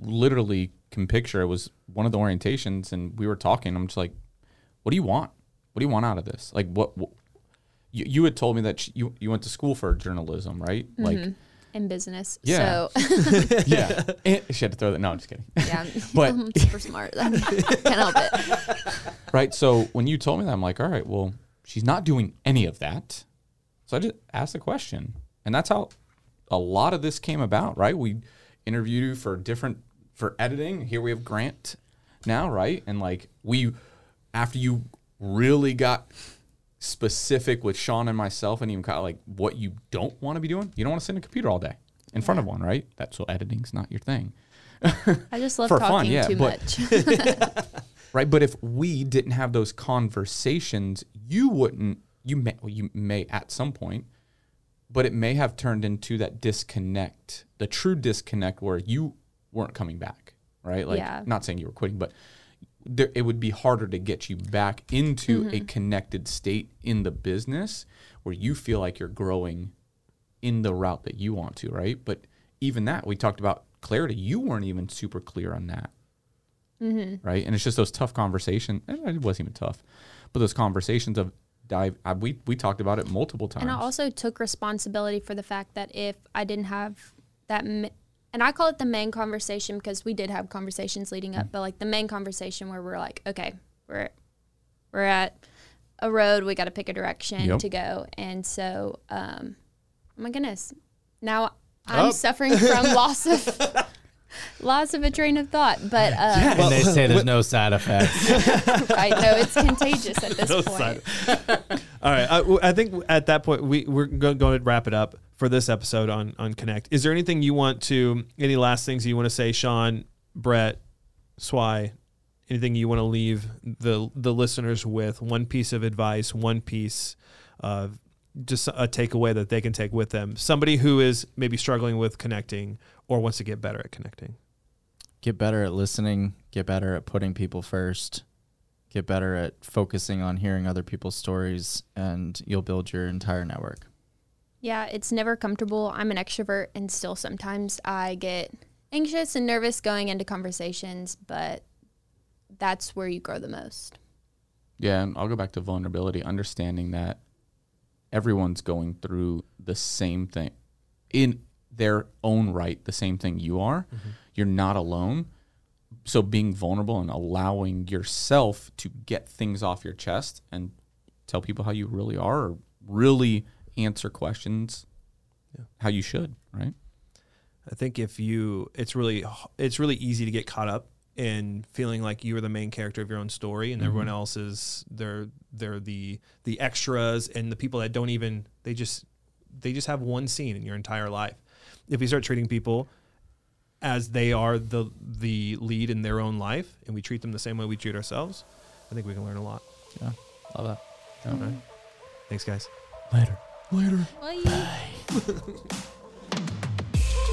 literally can picture it was one of the orientations, and we were talking. I'm just like, "What do you want? What do you want out of this? Like, what?" what you, you had told me that you you went to school for journalism, right? Mm-hmm. Like, in business. Yeah. So yeah. And she had to throw that. No, I'm just kidding. yeah, But- I'm super smart. Can't help it. right. So when you told me that, I'm like, all right, well, she's not doing any of that. So I just asked a question, and that's how a lot of this came about, right? We interviewed you for different for editing. Here we have Grant now, right? And like we, after you really got specific with Sean and myself, and even kind of like what you don't want to be doing, you don't want to sit in a computer all day in front of one, right? That's so editing's not your thing. I just love For fun, talking yeah, too but- much. right? But if we didn't have those conversations, you wouldn't. You may, well, you may at some point, but it may have turned into that disconnect, the true disconnect where you weren't coming back, right? Like, Yeah. not saying you were quitting, but there, it would be harder to get you back into a Mm-hmm. connected state in the business where you feel like you're growing in the route that you want to, right? But even that, we talked about clarity. You weren't even super clear on that Mm-hmm. right? And it's just those tough conversations. It wasn't even tough, but those conversations of dive. I, we we talked about it multiple times. And I also took responsibility for the fact that if I didn't have that, ma- and I call it the main conversation because we did have conversations leading up, but like the main conversation where we're like, okay, we're we're at a road, we got to pick a direction Yep. to go, and so, um, oh my goodness, now I'm Oh. suffering from loss of loss of a train of thought, but uh, and they say there's no side effects. I know it's contagious at this No point. side- All right. I, I think at that point we we're going to wrap it up for this episode on on Connect. Is there anything you want to any last things you want to say, Sean, Brett, Swy? Anything you want to leave the the listeners with? One piece of advice, one piece of just a takeaway that they can take with them. Somebody who is maybe struggling with connecting or wants to get better at connecting. get better at listening, get better at putting people first, get better at focusing on hearing other people's stories, and you'll build your entire network. Yeah, it's never comfortable. I'm an extrovert, and still sometimes I get anxious and nervous going into conversations, but that's where you grow the most. Yeah, and I'll go back to vulnerability, understanding that everyone's going through the same thing in their own right, the same thing you are. Mm-hmm. You're not alone. So being vulnerable and allowing yourself to get things off your chest and tell people how you really are or really answer questions how you should, right? I think if you, it's really, it's really easy to get caught up in feeling like you are the main character of your own story, and everyone mm-hmm. else is they're they're the the extras and the people that don't even they just they just have one scene in your entire life. If we start treating people as they are the the lead in their own life, and we treat them the same way we treat ourselves, I think we can learn a lot. Yeah, love that. All right. Mm-hmm. Thanks, guys. Later.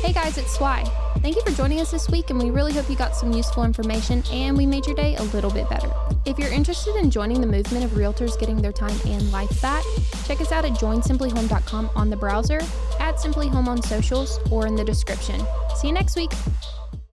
Hey guys, it's Swy. Thank you for joining us this week, and we really hope you got some useful information and we made your day a little bit better. If you're interested in joining the movement of realtors getting their time and life back, check us out at joinsimplyhome.com on the browser, at simpliHOM on socials, or in the description. See you next week.